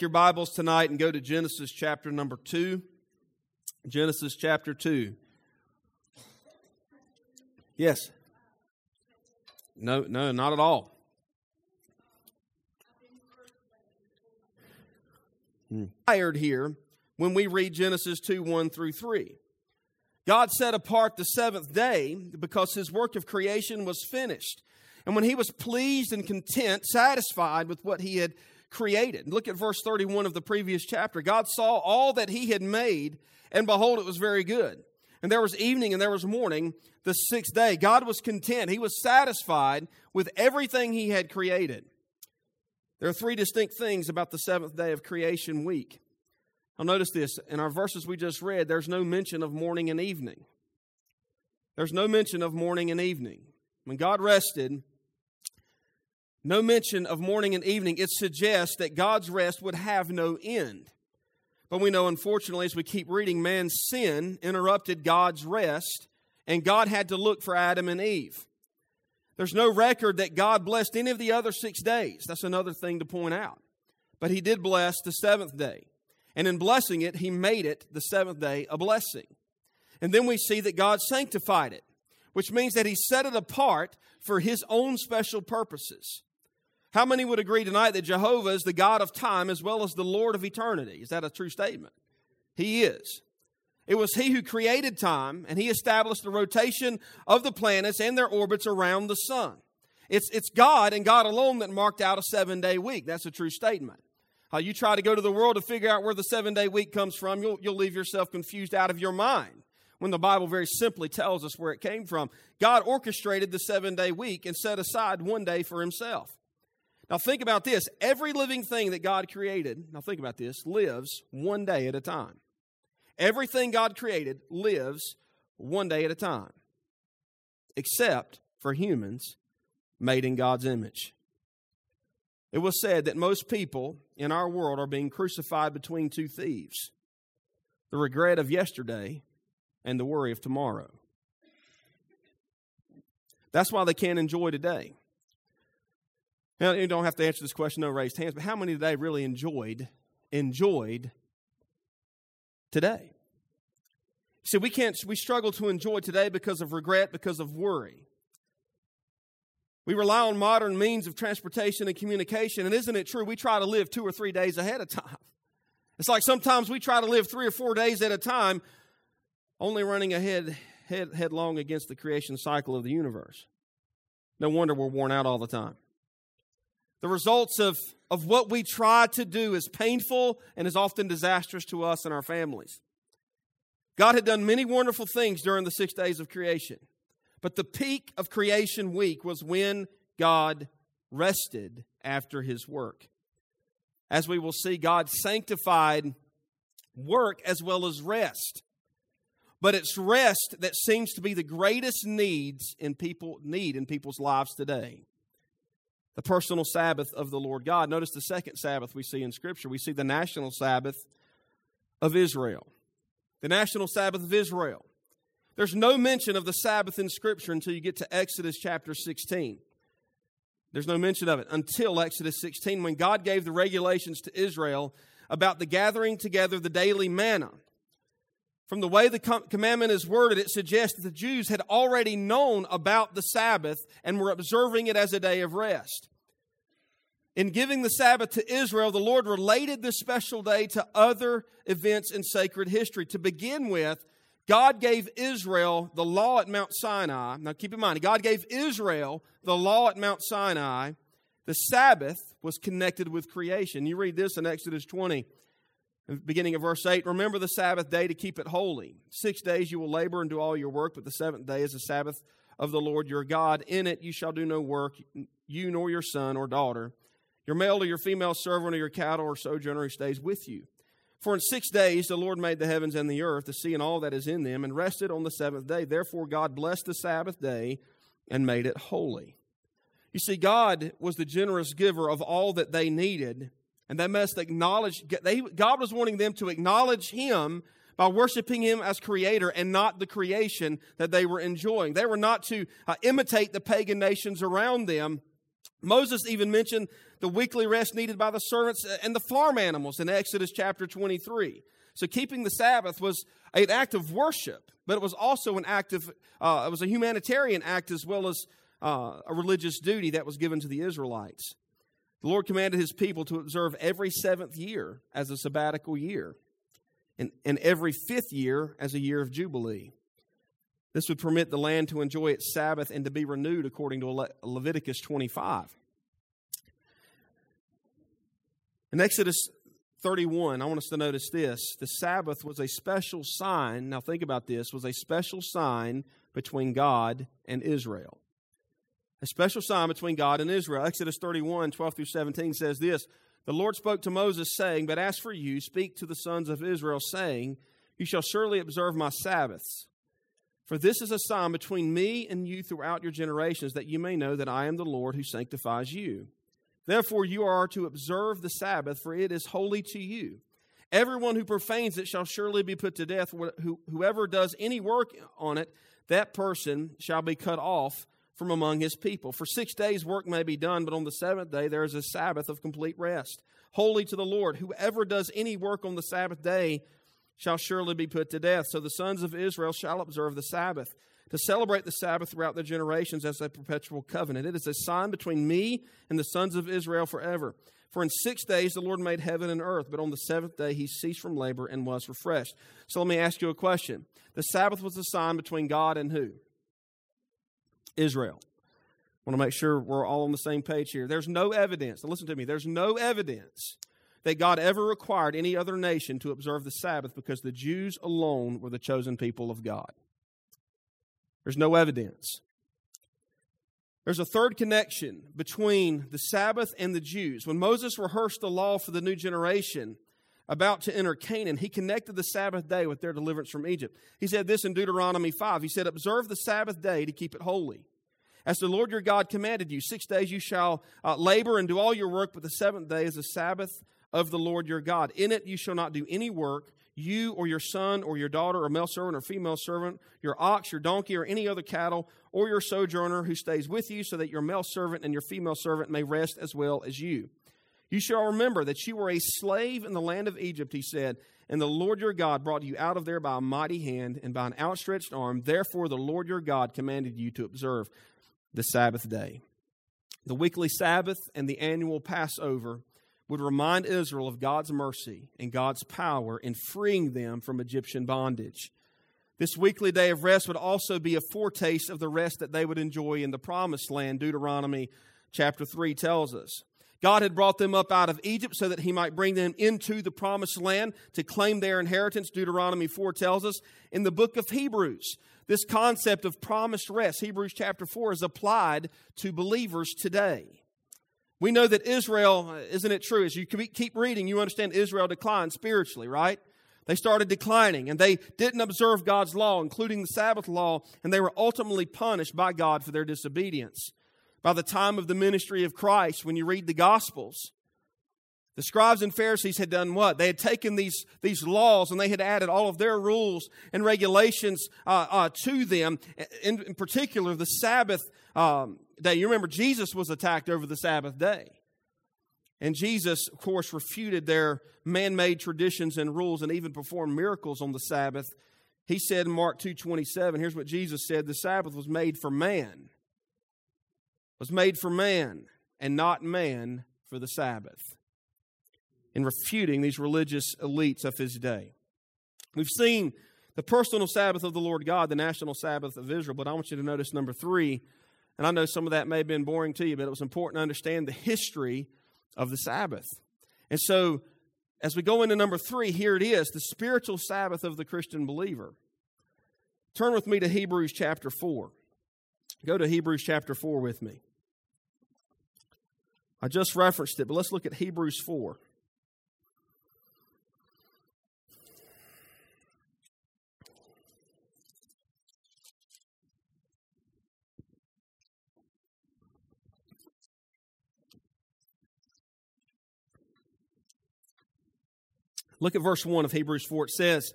your Bibles tonight and go to Genesis chapter number 2. Genesis chapter 2. Yes. No, no, not at all. Hmm. Tired here when we read Genesis 2 1 through 3. God set apart the seventh day because his work of creation was finished. And when he was pleased and content, satisfied with what he had created. Look at verse 31 of the previous chapter. God saw all that he had made, and behold, it was very good. And there was evening and there was morning the sixth day. God was content. He was satisfied with everything he had created. There are three distinct things about the seventh day of creation week. Now, notice this in our verses we just read, there's no mention of morning and evening. There's no mention of morning and evening. When God rested, no mention of morning and evening. It suggests that God's rest would have no end. But we know, unfortunately, as we keep reading, man's sin interrupted God's rest, and God had to look for Adam and Eve. There's no record that God blessed any of the other six days. That's another thing to point out. But He did bless the seventh day. And in blessing it, He made it, the seventh day, a blessing. And then we see that God sanctified it, which means that He set it apart for His own special purposes. How many would agree tonight that Jehovah is the God of time as well as the Lord of eternity? Is that a true statement? He is. It was He who created time, and He established the rotation of the planets and their orbits around the sun. It's, it's God and God alone that marked out a seven day week. That's a true statement. Uh, you try to go to the world to figure out where the seven day week comes from, you'll, you'll leave yourself confused out of your mind when the Bible very simply tells us where it came from. God orchestrated the seven day week and set aside one day for Himself. Now, think about this every living thing that God created, now think about this, lives one day at a time. Everything God created lives one day at a time, except for humans made in God's image. It was said that most people in our world are being crucified between two thieves the regret of yesterday and the worry of tomorrow. That's why they can't enjoy today. Now, you don't have to answer this question, no raised hands, but how many today really enjoyed, enjoyed today? See, we can't, we struggle to enjoy today because of regret, because of worry. We rely on modern means of transportation and communication, and isn't it true? We try to live two or three days ahead of time. It's like sometimes we try to live three or four days at a time, only running ahead head, headlong against the creation cycle of the universe. No wonder we're worn out all the time. The results of, of what we try to do is painful and is often disastrous to us and our families. God had done many wonderful things during the six days of creation, but the peak of creation week was when God rested after his work. As we will see, God sanctified work as well as rest. But it's rest that seems to be the greatest needs in people need in people's lives today the personal Sabbath of the Lord God. Notice the second Sabbath we see in Scripture. We see the national Sabbath of Israel. The national Sabbath of Israel. There's no mention of the Sabbath in Scripture until you get to Exodus chapter 16. There's no mention of it until Exodus 16 when God gave the regulations to Israel about the gathering together the daily manna. From the way the commandment is worded, it suggests that the Jews had already known about the Sabbath and were observing it as a day of rest. In giving the Sabbath to Israel, the Lord related this special day to other events in sacred history. To begin with, God gave Israel the law at Mount Sinai. Now keep in mind, God gave Israel the law at Mount Sinai. The Sabbath was connected with creation. You read this in Exodus 20, beginning of verse 8 Remember the Sabbath day to keep it holy. Six days you will labor and do all your work, but the seventh day is the Sabbath of the Lord your God. In it you shall do no work, you nor your son or daughter your male or your female servant or your cattle or sojourner who stays with you. For in six days the Lord made the heavens and the earth, the sea and all that is in them, and rested on the seventh day. Therefore God blessed the Sabbath day and made it holy. You see, God was the generous giver of all that they needed, and they must acknowledge, they, God was wanting them to acknowledge Him by worshiping Him as Creator and not the creation that they were enjoying. They were not to uh, imitate the pagan nations around them Moses even mentioned the weekly rest needed by the servants and the farm animals in Exodus chapter 23. So keeping the Sabbath was an act of worship, but it was also an act of, uh, it was a humanitarian act as well as uh, a religious duty that was given to the Israelites. The Lord commanded his people to observe every seventh year as a sabbatical year, and, and every fifth year as a year of Jubilee. This would permit the land to enjoy its Sabbath and to be renewed according to Le- Leviticus 25. In Exodus 31, I want us to notice this. The Sabbath was a special sign. Now, think about this was a special sign between God and Israel. A special sign between God and Israel. Exodus 31, 12 through 17 says this The Lord spoke to Moses, saying, But as for you, speak to the sons of Israel, saying, You shall surely observe my Sabbaths. For this is a sign between me and you throughout your generations, that you may know that I am the Lord who sanctifies you. Therefore, you are to observe the Sabbath, for it is holy to you. Everyone who profanes it shall surely be put to death. Whoever does any work on it, that person shall be cut off from among his people. For six days work may be done, but on the seventh day there is a Sabbath of complete rest, holy to the Lord. Whoever does any work on the Sabbath day shall surely be put to death. So the sons of Israel shall observe the Sabbath to celebrate the Sabbath throughout their generations as a perpetual covenant. It is a sign between me and the sons of Israel forever. For in six days the Lord made heaven and earth, but on the seventh day he ceased from labor and was refreshed. So let me ask you a question. The Sabbath was a sign between God and who? Israel. I want to make sure we're all on the same page here. There's no evidence, listen to me, there's no evidence that God ever required any other nation to observe the Sabbath because the Jews alone were the chosen people of God. There's no evidence. There's a third connection between the Sabbath and the Jews. When Moses rehearsed the law for the new generation about to enter Canaan, he connected the Sabbath day with their deliverance from Egypt. He said this in Deuteronomy 5. He said, Observe the Sabbath day to keep it holy. As the Lord your God commanded you, six days you shall uh, labor and do all your work, but the seventh day is the Sabbath of the Lord your God. In it you shall not do any work, you or your son or your daughter or male servant or female servant, your ox, your donkey, or any other cattle, or your sojourner who stays with you, so that your male servant and your female servant may rest as well as you. You shall remember that you were a slave in the land of Egypt, he said, and the Lord your God brought you out of there by a mighty hand and by an outstretched arm. Therefore, the Lord your God commanded you to observe the Sabbath day. The weekly Sabbath and the annual Passover would remind Israel of God's mercy and God's power in freeing them from Egyptian bondage. This weekly day of rest would also be a foretaste of the rest that they would enjoy in the promised land, Deuteronomy chapter 3 tells us. God had brought them up out of Egypt so that he might bring them into the promised land to claim their inheritance, Deuteronomy 4 tells us. In the book of Hebrews, this concept of promised rest, Hebrews chapter 4, is applied to believers today. We know that Israel, isn't it true? As you keep reading, you understand Israel declined spiritually, right? They started declining and they didn't observe God's law, including the Sabbath law, and they were ultimately punished by God for their disobedience. By the time of the ministry of Christ, when you read the Gospels, the scribes and Pharisees had done what? They had taken these, these laws and they had added all of their rules and regulations uh, uh, to them. In, in, particular, the Sabbath um, day. You remember, Jesus was attacked over the Sabbath day. And Jesus, of course, refuted their man made traditions and rules and even performed miracles on the Sabbath. He said in Mark 2.27, here's what Jesus said, the Sabbath was made for man. Was made for man, and not man for the Sabbath in refuting these religious elites of his day. We've seen the personal Sabbath of the Lord God, the national Sabbath of Israel, but I want you to notice number three, and I know some of that may have been boring to you, but it was important to understand the history of the Sabbath. And so, as we go into number three, here it is the spiritual Sabbath of the Christian believer. Turn with me to Hebrews chapter 4. Go to Hebrews chapter 4 with me. I just referenced it, but let's look at Hebrews 4. Look at verse 1 of Hebrews 4. It says,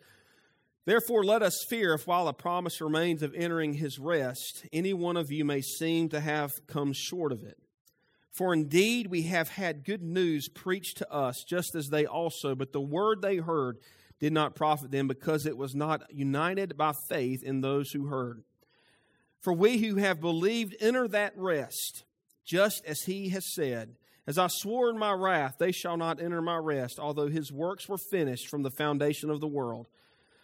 Therefore, let us fear if while a promise remains of entering his rest, any one of you may seem to have come short of it. For indeed we have had good news preached to us, just as they also, but the word they heard did not profit them, because it was not united by faith in those who heard. For we who have believed enter that rest, just as he has said, As I swore in my wrath, they shall not enter my rest, although his works were finished from the foundation of the world.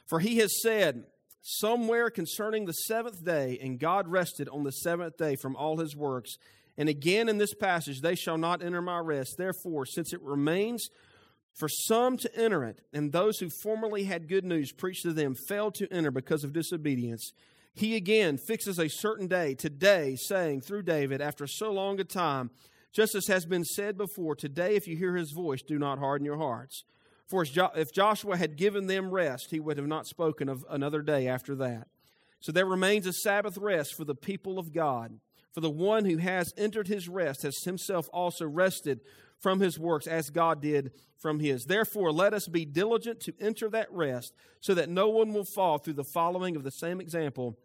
For he has said, somewhere concerning the seventh day, and God rested on the seventh day from all his works. And again in this passage, they shall not enter my rest. Therefore, since it remains for some to enter it, and those who formerly had good news preached to them failed to enter because of disobedience, he again fixes a certain day, today, saying through David, after so long a time, just as has been said before, today, if you hear his voice, do not harden your hearts. For if Joshua had given them rest, he would have not spoken of another day after that. So there remains a Sabbath rest for the people of God. For the one who has entered his rest has himself also rested from his works as God did from his. Therefore, let us be diligent to enter that rest so that no one will fall through the following of the same example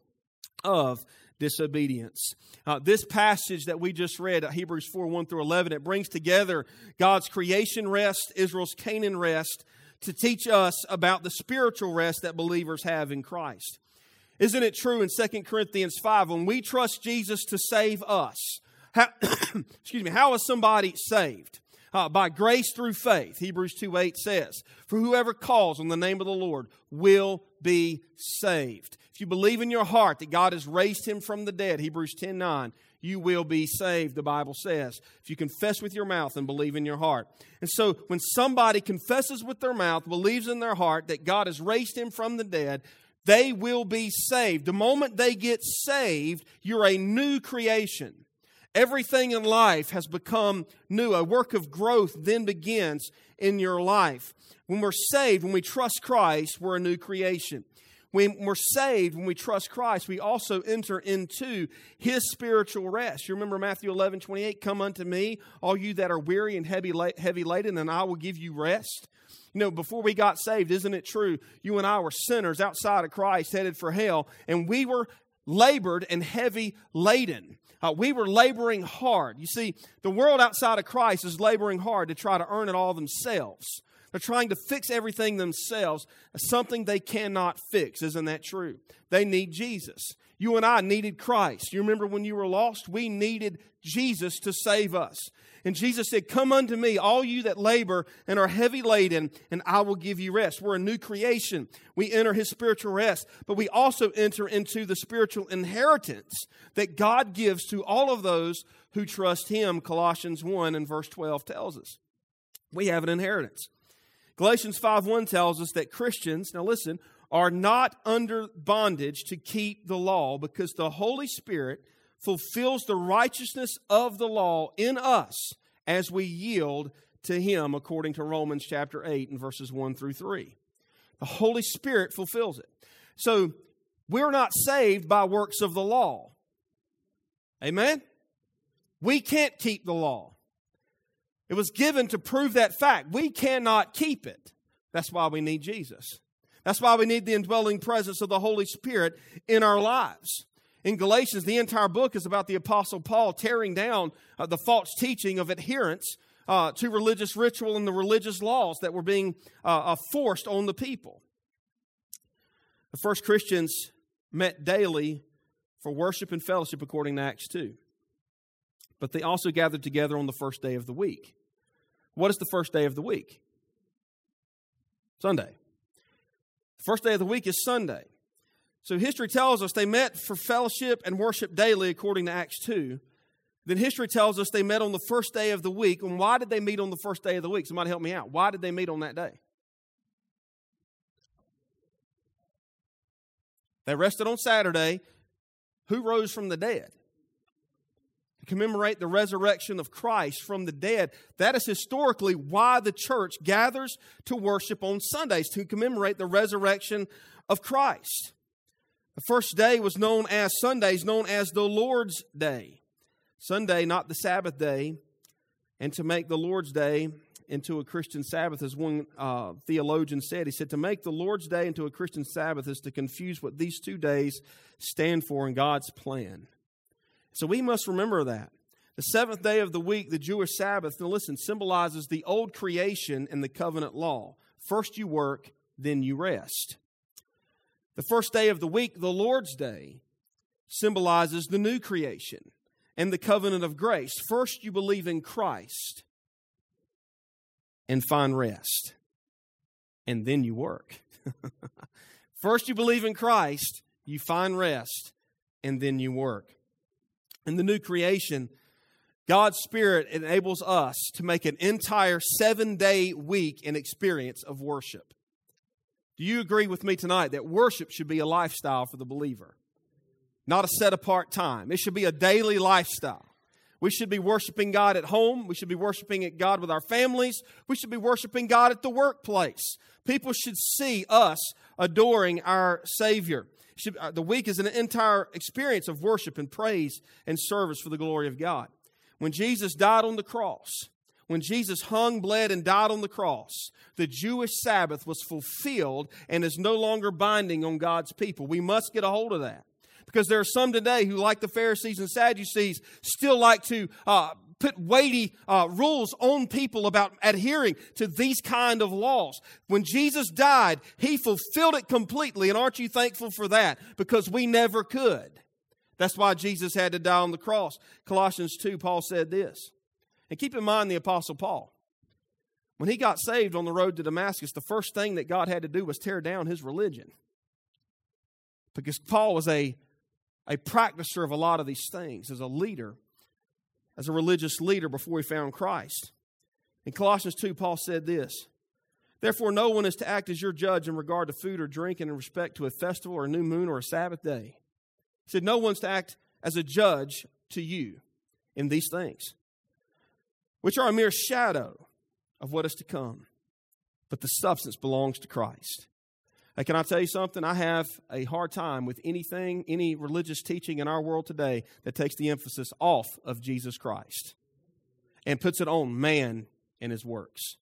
of disobedience. Uh, this passage that we just read, Hebrews 4 1 through 11, it brings together God's creation rest, Israel's Canaan rest, to teach us about the spiritual rest that believers have in Christ. Isn't it true in 2 Corinthians 5 when we trust Jesus to save us? How, excuse me, how is somebody saved? Uh, by grace through faith, Hebrews 2 8 says, For whoever calls on the name of the Lord will be saved. If you believe in your heart that God has raised him from the dead, Hebrews 10 9, you will be saved, the Bible says. If you confess with your mouth and believe in your heart. And so when somebody confesses with their mouth, believes in their heart that God has raised him from the dead, they will be saved. The moment they get saved, you're a new creation. Everything in life has become new. A work of growth then begins in your life. When we're saved, when we trust Christ, we're a new creation. When we're saved, when we trust Christ, we also enter into his spiritual rest. You remember Matthew 11, 28, come unto me, all you that are weary and heavy, heavy laden, and I will give you rest. You know, before we got saved, isn't it true? You and I were sinners outside of Christ, headed for hell, and we were labored and heavy laden. Uh, we were laboring hard. You see, the world outside of Christ is laboring hard to try to earn it all themselves. They're trying to fix everything themselves, something they cannot fix. Isn't that true? They need Jesus. You and I needed Christ. You remember when you were lost? We needed Jesus to save us. And Jesus said, Come unto me, all you that labor and are heavy laden, and I will give you rest. We're a new creation. We enter his spiritual rest, but we also enter into the spiritual inheritance that God gives to all of those who trust him, Colossians 1 and verse 12 tells us. We have an inheritance. Galatians 5 1 tells us that Christians, now listen, are not under bondage to keep the law because the Holy Spirit fulfills the righteousness of the law in us as we yield to Him, according to Romans chapter 8 and verses 1 through 3. The Holy Spirit fulfills it. So we're not saved by works of the law. Amen? We can't keep the law. It was given to prove that fact. We cannot keep it. That's why we need Jesus. That's why we need the indwelling presence of the Holy Spirit in our lives in Galatians, the entire book is about the Apostle Paul tearing down uh, the false teaching of adherence uh, to religious ritual and the religious laws that were being uh, uh, forced on the people. The first Christians met daily for worship and fellowship according to Acts 2. But they also gathered together on the first day of the week. What is the first day of the week? Sunday. The first day of the week is Sunday. So history tells us they met for fellowship and worship daily, according to Acts 2. Then history tells us they met on the first day of the week. And why did they meet on the first day of the week? Somebody help me out. Why did they meet on that day? They rested on Saturday. Who rose from the dead? Commemorate the resurrection of Christ from the dead. That is historically why the church gathers to worship on Sundays, to commemorate the resurrection of Christ. The first day was known as Sundays, known as the Lord's Day. Sunday, not the Sabbath day. And to make the Lord's Day into a Christian Sabbath, as one uh, theologian said, he said, to make the Lord's Day into a Christian Sabbath is to confuse what these two days stand for in God's plan. So we must remember that. The seventh day of the week, the Jewish Sabbath, now listen, symbolizes the old creation and the covenant law. First you work, then you rest. The first day of the week, the Lord's Day, symbolizes the new creation and the covenant of grace. First you believe in Christ and find rest, and then you work. First you believe in Christ, you find rest, and then you work. In the new creation, God's Spirit enables us to make an entire seven day week an experience of worship. Do you agree with me tonight that worship should be a lifestyle for the believer? Not a set apart time. It should be a daily lifestyle. We should be worshiping God at home. We should be worshiping at God with our families. We should be worshiping God at the workplace. People should see us adoring our Savior. Should, uh, the week is an entire experience of worship and praise and service for the glory of God. When Jesus died on the cross, when Jesus hung, bled, and died on the cross, the Jewish Sabbath was fulfilled and is no longer binding on God's people. We must get a hold of that. Because there are some today who, like the Pharisees and Sadducees, still like to uh, put weighty uh, rules on people about adhering to these kind of laws. When Jesus died, he fulfilled it completely. And aren't you thankful for that? Because we never could. That's why Jesus had to die on the cross. Colossians 2, Paul said this. And keep in mind the Apostle Paul. When he got saved on the road to Damascus, the first thing that God had to do was tear down his religion. Because Paul was a, a practicer of a lot of these things as a leader as a religious leader before he found Christ. In Colossians 2, Paul said this Therefore, no one is to act as your judge in regard to food or drink and in respect to a festival or a new moon or a Sabbath day. He said, No one's to act as a judge to you in these things, which are a mere shadow of what is to come, but the substance belongs to Christ. Can I tell you something? I have a hard time with anything, any religious teaching in our world today that takes the emphasis off of Jesus Christ and puts it on man and his works.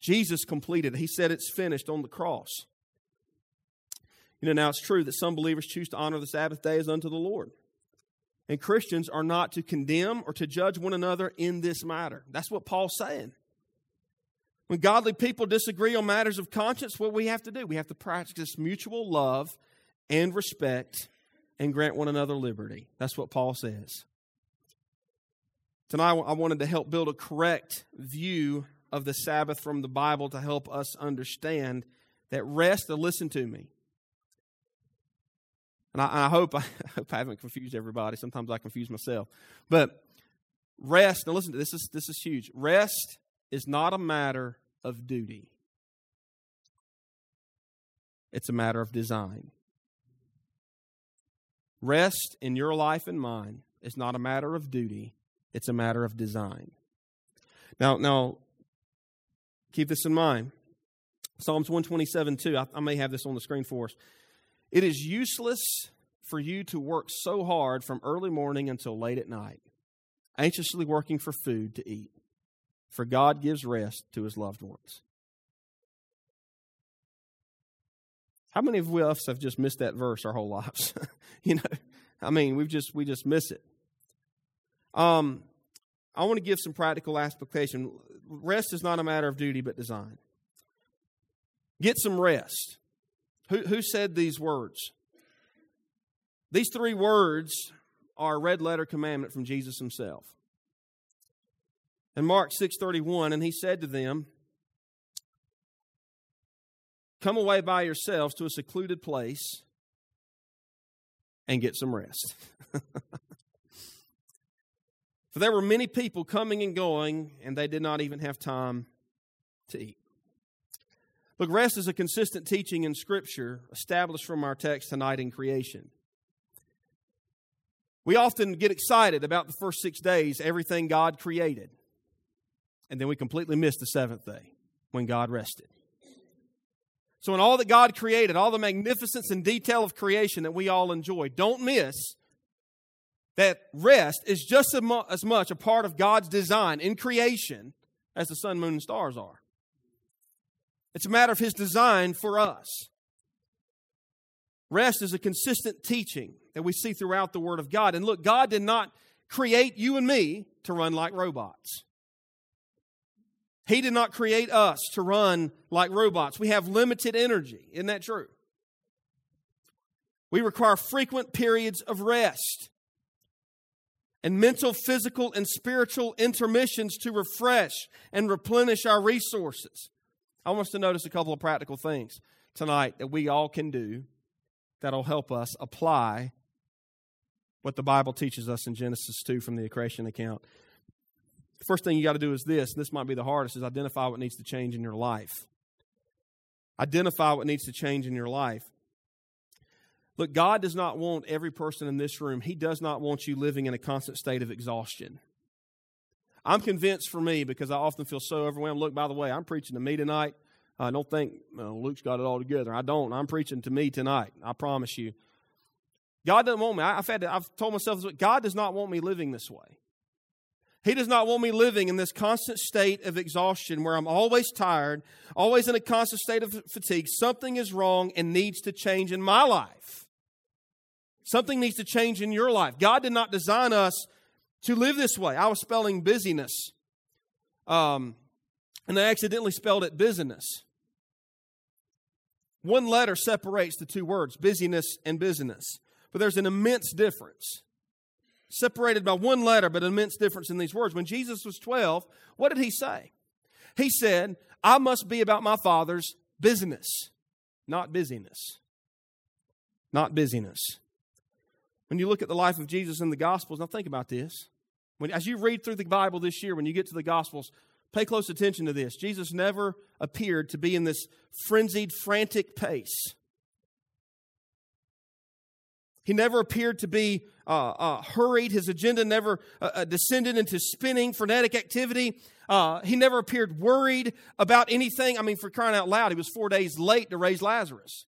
Jesus completed. He said it's finished on the cross. You know, now it's true that some believers choose to honor the Sabbath day as unto the Lord. And Christians are not to condemn or to judge one another in this matter. That's what Paul's saying. When godly people disagree on matters of conscience, what we have to do? We have to practice mutual love and respect and grant one another liberty. That's what Paul says. Tonight, I wanted to help build a correct view of the Sabbath from the Bible to help us understand that rest, and listen to me. And I, I hope I, I, hope I haven't confused everybody. Sometimes I confuse myself. But rest, now listen to this, this is, this is huge. Rest is not a matter of duty, it's a matter of design. Rest in your life and mine is not a matter of duty, it's a matter of design. Now, now keep this in mind. Psalms 127 2. I, I may have this on the screen for us. It is useless for you to work so hard from early morning until late at night, anxiously working for food to eat for God gives rest to his loved ones. How many of us have just missed that verse our whole lives? you know, I mean, we've just we just miss it. Um, I want to give some practical application. Rest is not a matter of duty but design. Get some rest. Who who said these words? These three words are a red letter commandment from Jesus himself. In Mark 6:31 and he said to them Come away by yourselves to a secluded place and get some rest. For there were many people coming and going, and they did not even have time to eat. Look, rest is a consistent teaching in Scripture established from our text tonight in creation. We often get excited about the first six days, everything God created. And then we completely missed the seventh day when God rested. So, in all that God created, all the magnificence and detail of creation that we all enjoy, don't miss that rest is just as much a part of God's design in creation as the sun, moon, and stars are. It's a matter of His design for us. Rest is a consistent teaching that we see throughout the Word of God. And look, God did not create you and me to run like robots. He did not create us to run like robots. We have limited energy. Isn't that true? We require frequent periods of rest and mental, physical, and spiritual intermissions to refresh and replenish our resources. I want us to notice a couple of practical things tonight that we all can do that'll help us apply what the Bible teaches us in Genesis 2 from the creation account. The first thing you got to do is this, and this might be the hardest, is identify what needs to change in your life. Identify what needs to change in your life. Look, God does not want every person in this room, He does not want you living in a constant state of exhaustion. I'm convinced for me because I often feel so overwhelmed. Look, by the way, I'm preaching to me tonight. I don't think Luke's got it all together. I don't. I'm preaching to me tonight. I promise you. God doesn't want me. I've had to, I've told myself this, God does not want me living this way. He does not want me living in this constant state of exhaustion where I'm always tired, always in a constant state of fatigue. Something is wrong and needs to change in my life. Something needs to change in your life. God did not design us to live this way. I was spelling busyness, um, and I accidentally spelled it business. One letter separates the two words, busyness and business, but there's an immense difference. Separated by one letter, but an immense difference in these words. When Jesus was 12, what did he say? He said, I must be about my Father's business, not busyness. Not busyness. When you look at the life of Jesus in the Gospels, now think about this. When, as you read through the Bible this year, when you get to the Gospels, pay close attention to this. Jesus never appeared to be in this frenzied, frantic pace. He never appeared to be uh, uh, hurried. His agenda never uh, uh descended into spinning, frenetic activity. Uh, he never appeared worried about anything. I mean, for crying out loud, he was four days late to raise Lazarus.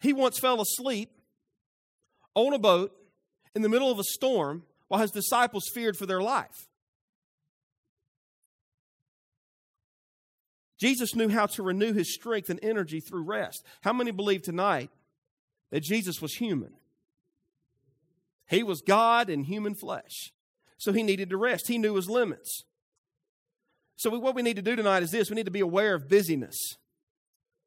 He once fell asleep on a boat in the middle of a storm while his disciples feared for their life. Jesus knew how to renew his strength and energy through rest. How many believe tonight that Jesus was human? He was God in human flesh. So he needed to rest. He knew his limits. So, what we need to do tonight is this we need to be aware of busyness.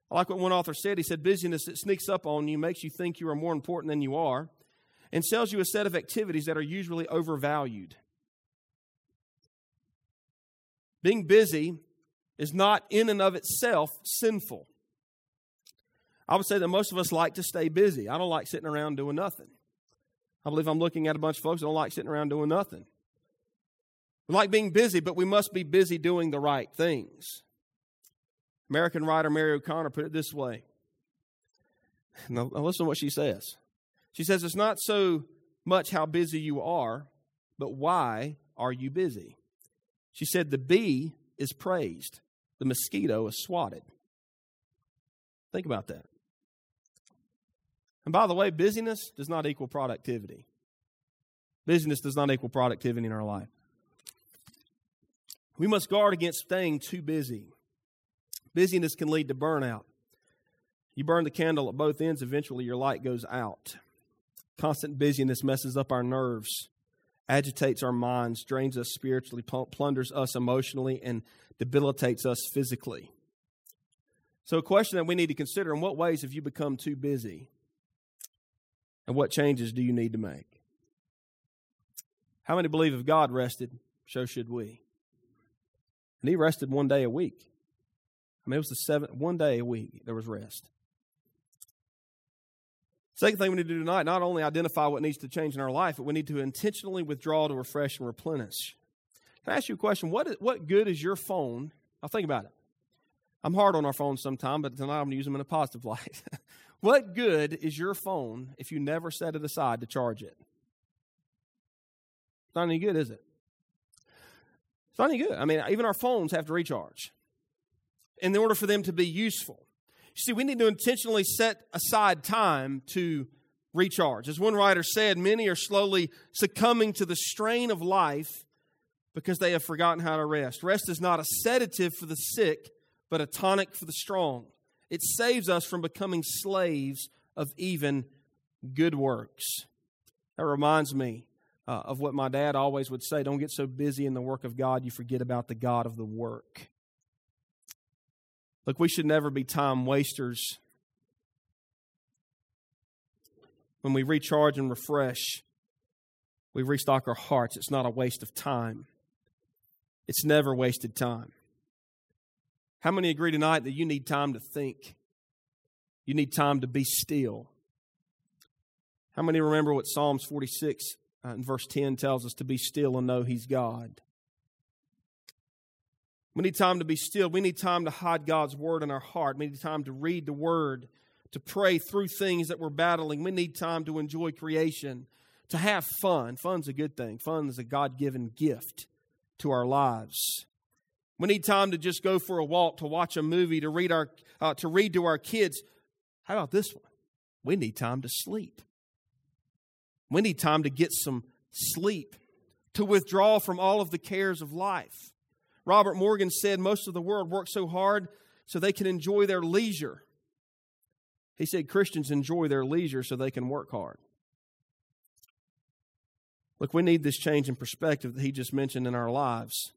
I like what one author said. He said, Busyness that sneaks up on you makes you think you are more important than you are and sells you a set of activities that are usually overvalued. Being busy is not in and of itself sinful. I would say that most of us like to stay busy. I don't like sitting around doing nothing. I believe I'm looking at a bunch of folks that don't like sitting around doing nothing. We like being busy, but we must be busy doing the right things. American writer Mary O'Connor put it this way. Now, listen to what she says. She says, It's not so much how busy you are, but why are you busy? She said, The bee is praised, the mosquito is swatted. Think about that. And by the way, busyness does not equal productivity. Busyness does not equal productivity in our life. We must guard against staying too busy. Busyness can lead to burnout. You burn the candle at both ends, eventually your light goes out. Constant busyness messes up our nerves, agitates our minds, drains us spiritually, plunders us emotionally, and debilitates us physically. So, a question that we need to consider in what ways have you become too busy? And what changes do you need to make? How many believe if God rested, so should we? And He rested one day a week. I mean, it was the seventh, one day a week there was rest. Second thing we need to do tonight, not only identify what needs to change in our life, but we need to intentionally withdraw to refresh and replenish. Can I ask you a question? What, is, what good is your phone? I'll think about it. I'm hard on our phones sometimes, but tonight I'm going to use them in a positive light. what good is your phone if you never set it aside to charge it? It's not any good, is it? It's not any good. I mean, even our phones have to recharge in order for them to be useful. See, we need to intentionally set aside time to recharge. As one writer said, many are slowly succumbing to the strain of life because they have forgotten how to rest. Rest is not a sedative for the sick, but a tonic for the strong. It saves us from becoming slaves of even good works. That reminds me uh, of what my dad always would say don't get so busy in the work of God you forget about the God of the work. Look, we should never be time wasters. When we recharge and refresh, we restock our hearts. It's not a waste of time, it's never wasted time. How many agree tonight that you need time to think? You need time to be still. How many remember what Psalms 46 uh, and verse 10 tells us to be still and know He's God? We need time to be still. We need time to hide God's word in our heart. We need time to read the word, to pray through things that we're battling. We need time to enjoy creation, to have fun. Fun's a good thing. Fun is a God given gift to our lives. We need time to just go for a walk, to watch a movie, to read our uh, to read to our kids. How about this one? We need time to sleep. We need time to get some sleep, to withdraw from all of the cares of life. Robert Morgan said most of the world works so hard so they can enjoy their leisure. He said Christians enjoy their leisure so they can work hard. Look, we need this change in perspective that he just mentioned in our lives.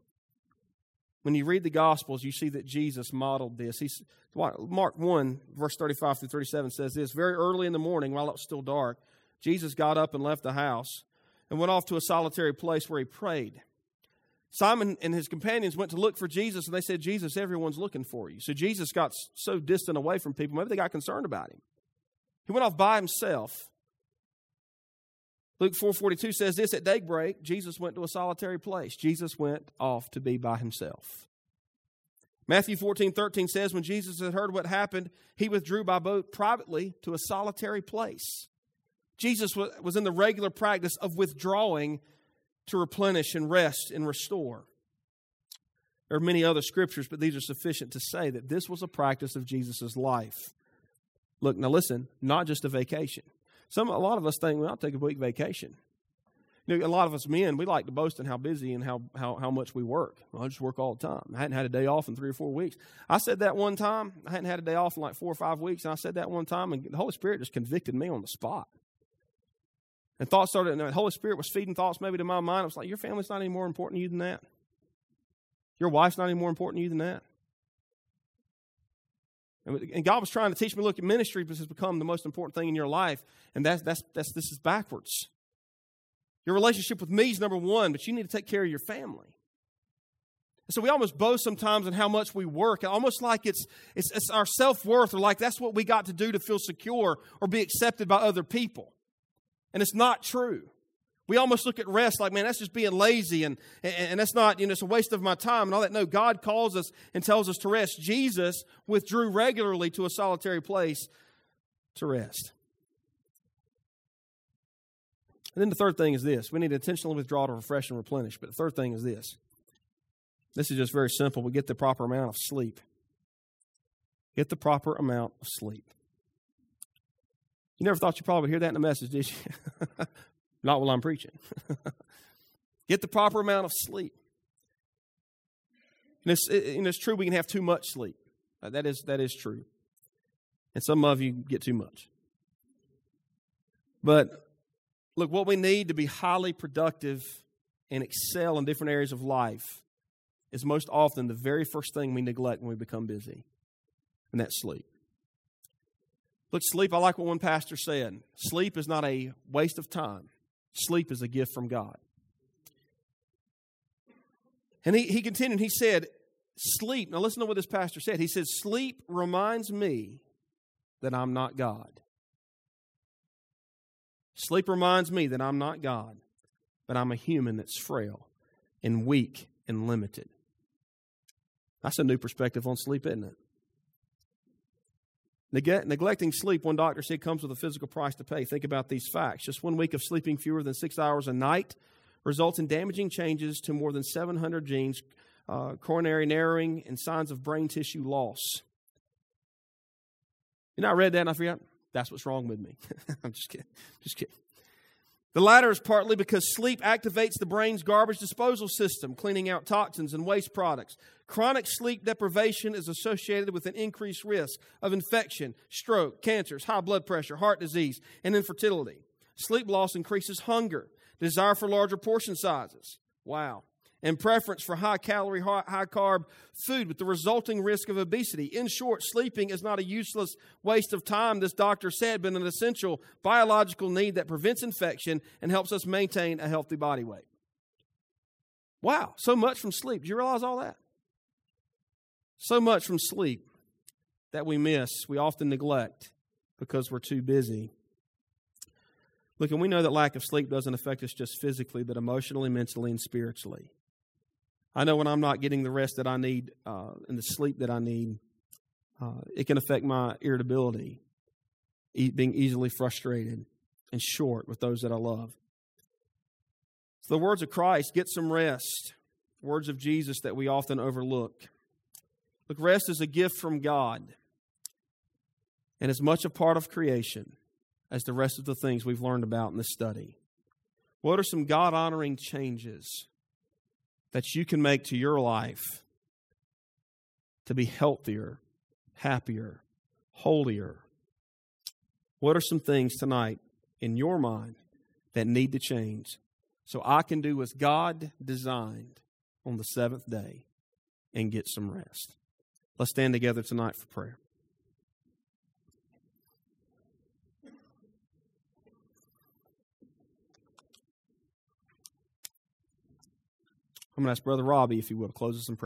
When you read the Gospels, you see that Jesus modeled this. He's, Mark 1, verse 35 through 37 says this Very early in the morning, while it was still dark, Jesus got up and left the house and went off to a solitary place where he prayed. Simon and his companions went to look for Jesus, and they said, Jesus, everyone's looking for you. So Jesus got so distant away from people, maybe they got concerned about him. He went off by himself. Luke 4:42 says this at daybreak Jesus went to a solitary place. Jesus went off to be by himself. Matthew 14:13 says when Jesus had heard what happened, he withdrew by boat privately to a solitary place. Jesus was in the regular practice of withdrawing to replenish and rest and restore. There are many other scriptures, but these are sufficient to say that this was a practice of Jesus' life. Look, now listen, not just a vacation. Some, a lot of us think, well, I'll take a week vacation. You know, a lot of us men, we like to boast in how busy and how, how, how much we work. Well, I just work all the time. I hadn't had a day off in three or four weeks. I said that one time. I hadn't had a day off in like four or five weeks, and I said that one time, and the Holy Spirit just convicted me on the spot. And thoughts started, and the Holy Spirit was feeding thoughts maybe to my mind. I was like, Your family's not any more important to you than that. Your wife's not any more important to you than that. And God was trying to teach me, look, at ministry has become the most important thing in your life. And that's, that's, that's, this is backwards. Your relationship with me is number one, but you need to take care of your family. And so we almost boast sometimes on how much we work, almost like it's, it's, it's our self worth, or like that's what we got to do to feel secure or be accepted by other people. And it's not true. We almost look at rest like, man, that's just being lazy and, and, and, that's not, you know, it's a waste of my time and all that. No, God calls us and tells us to rest. Jesus withdrew regularly to a solitary place to rest. And then the third thing is this we need to intentionally withdraw to refresh and replenish. But the third thing is this this is just very simple. We get the proper amount of sleep. Get the proper amount of sleep. You never thought you'd probably hear that in a message, did you? Not while I'm preaching. Get the proper amount of sleep. And it's, and it's true we can have too much sleep. Uh, that is that is true. And some of you get too much. But look, what we need to be highly productive and excel in different areas of life is most often the very first thing we neglect when we become busy, and that's sleep. Look, sleep, I like what one pastor said. Sleep is not a waste of time, sleep is a gift from God. And he, he continued, he said, Sleep. Now, listen to what this pastor said. He said, Sleep reminds me that I'm not God. Sleep reminds me that I'm not God, but I'm a human that's frail and weak and limited. That's a new perspective on sleep, isn't it? Neglecting sleep, one doctor said, comes with a physical price to pay. Think about these facts. Just one week of sleeping fewer than six hours a night results in damaging changes to more than 700 genes, uh, coronary narrowing, and signs of brain tissue loss. You know, I read that and I forgot. That's what's wrong with me. I'm just kidding. Just kidding. The latter is partly because sleep activates the brain's garbage disposal system, cleaning out toxins and waste products. Chronic sleep deprivation is associated with an increased risk of infection, stroke, cancers, high blood pressure, heart disease, and infertility. Sleep loss increases hunger, desire for larger portion sizes. Wow and preference for high calorie, high carb food with the resulting risk of obesity. In short, sleeping is not a useless waste of time, this doctor said, but an essential biological need that prevents infection and helps us maintain a healthy body weight. Wow, so much from sleep. Do you realize all that? So much from sleep that we miss, we often neglect because we're too busy. Look, and we know that lack of sleep doesn't affect us just physically, but emotionally, mentally, and spiritually. I know when I'm not getting the rest that I need uh, and the sleep that I need, uh, it can affect my irritability, e- being easily frustrated and short with those that I love. So the words of Christ, get some rest. Words of Jesus that we often overlook. Look, rest is a gift from God and as much a part of creation as the rest of the things we've learned about in this study. What are some God honoring changes that you can make to your life to be healthier, happier, holier? What are some things tonight in your mind that need to change so I can do as God designed on the seventh day and get some rest? Let's stand together tonight for prayer. I'm going to ask Brother Robbie if he will close us in prayer.